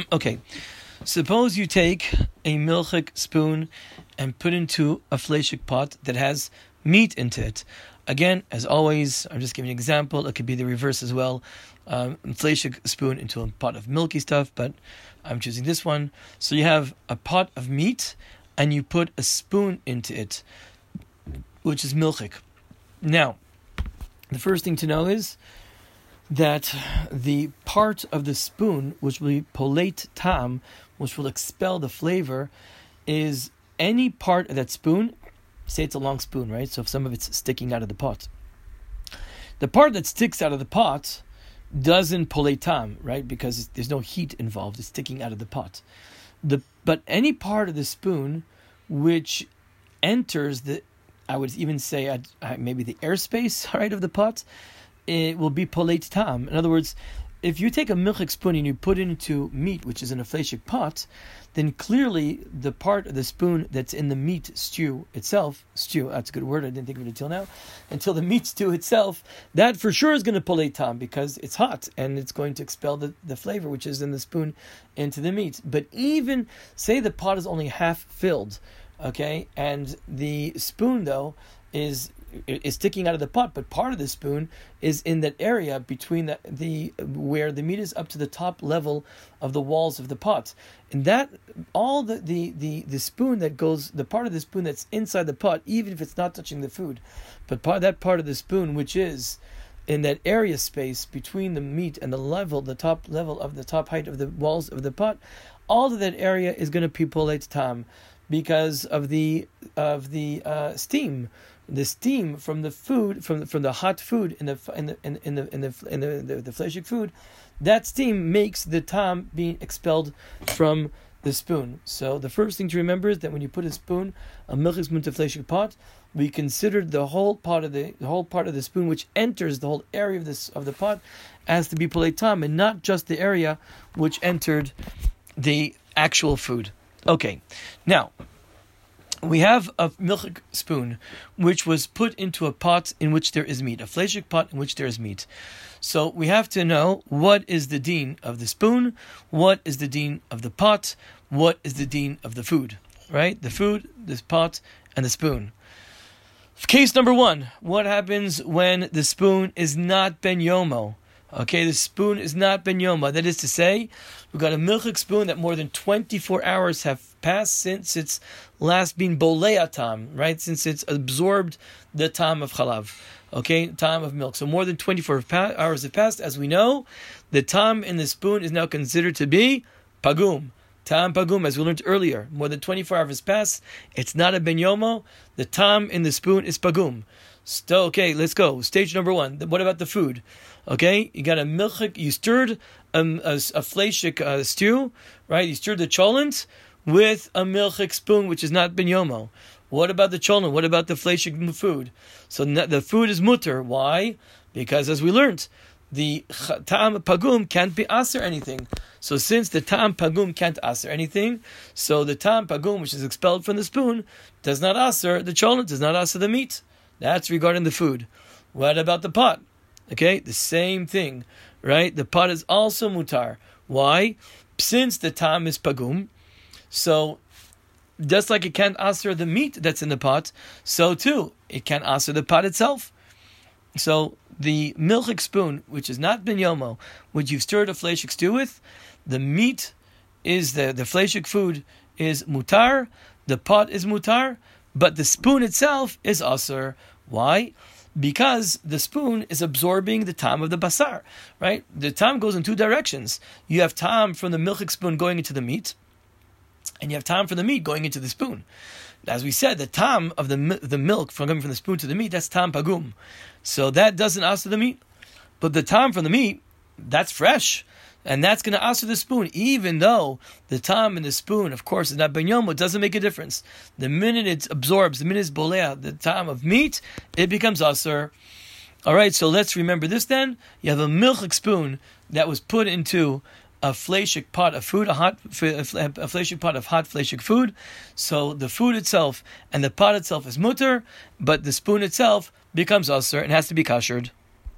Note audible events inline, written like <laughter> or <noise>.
<coughs> okay, suppose you take a milchik spoon and put into a fleshik pot that has meat into it. Again, as always, I'm just giving an example. It could be the reverse as well. Um, fleshik spoon into a pot of milky stuff, but I'm choosing this one. So you have a pot of meat and you put a spoon into it, which is milchik. Now, the first thing to know is that the part of the spoon which will polate tam, which will expel the flavor, is any part of that spoon. Say it's a long spoon, right? So if some of it's sticking out of the pot, the part that sticks out of the pot doesn't polate tam, right? Because there's no heat involved; it's sticking out of the pot. The but any part of the spoon which enters the, I would even say maybe the airspace, <laughs> right, of the pot, it will be polate tam. In other words, if you take a milchik spoon and you put it into meat, which is in a fleshik pot, then clearly the part of the spoon that's in the meat stew itself, stew, that's a good word, I didn't think of it until now, until the meat stew itself, that for sure is going to pull tam because it's hot and it's going to expel the, the flavor which is in the spoon into the meat. But even, say the pot is only half filled, okay, and the spoon though is is sticking out of the pot, but part of the spoon is in that area between the, the where the meat is up to the top level of the walls of the pot. And that all the, the, the, the spoon that goes the part of the spoon that's inside the pot, even if it's not touching the food, but part that part of the spoon which is in that area space between the meat and the level, the top level of the top height of the walls of the pot, all of that area is going to pipolate tam because of the of the uh, steam the steam from the food from the, from the hot food in the in the in, the in the in the, the, the fleshik food, that steam makes the tam being expelled from the spoon. So the first thing to remember is that when you put a spoon, a milchik spoon to fleshik pot, we considered the whole part of the, the whole part of the spoon which enters the whole area of this of the pot as to be tam, and not just the area which entered the actual food. Okay, now we have a milchik spoon, which was put into a pot in which there is meat, a fleshik pot in which there is meat. So we have to know what is the deen of the spoon, what is the deen of the pot, what is the deen of the food, right? The food, this pot, and the spoon. Case number one: What happens when the spoon is not ben yomo? Okay, the spoon is not ben yomo. That is to say, we've got a milchik spoon that more than 24 hours have passed since its last been boleatam, right? Since it's absorbed the time of chalav, okay, time of milk. So more than 24 hours have passed. As we know, the time in the spoon is now considered to be pagum. Tam pagum, as we learned earlier, more than 24 hours passed. It's not a ben yomo. The tam in the spoon is pagum. So, okay, let's go. Stage number one. What about the food? Okay, you got a milchik, you stirred um, a, a fleshik uh, stew, right? You stirred the cholent with a milchik spoon, which is not ben yomo. What about the cholent? What about the fleshik food? So the food is mutar. Why? Because as we learned, the tam pagum can't be aser anything. So since the tam pagum can't aser anything, so the tam pagum, which is expelled from the spoon, does not aser the cholent, does not aser the meat. That's regarding the food. What about the pot? Okay, the same thing, right? The pot is also mutar. Why? Since the tam is pagum, so just like it can't aser the meat that's in the pot, so too it can't aser the pot itself. So the milchik spoon, which has not ben yomo, which you've stirred a fleshik stew with, the meat is the the fleshik food is mutar, the pot is mutar, but the spoon itself is asur. Why? because the spoon is absorbing the tam of the basar, right? The tam goes in two directions. You have tam from the milchik spoon going into the meat, and you have tam from the meat going into the spoon. As we said, the tam of the the milk from coming from the spoon to the meat, that's tam pagum. So that doesn't ask the meat. But the tam from the meat, that's fresh. And that's going to aser the spoon, even though the tam in the spoon, of course, is not ben yomo, it doesn't make a difference. The minute it absorbs, the minute it's bolea, the time of meat, it becomes asur. All right, so let's remember this then. You have a milchik spoon that was put into a fleshik pot of food, a hot a fleshik pot of hot fleshik food. So the food itself and the pot itself is mutar, but the spoon itself becomes asur and has to be kashered.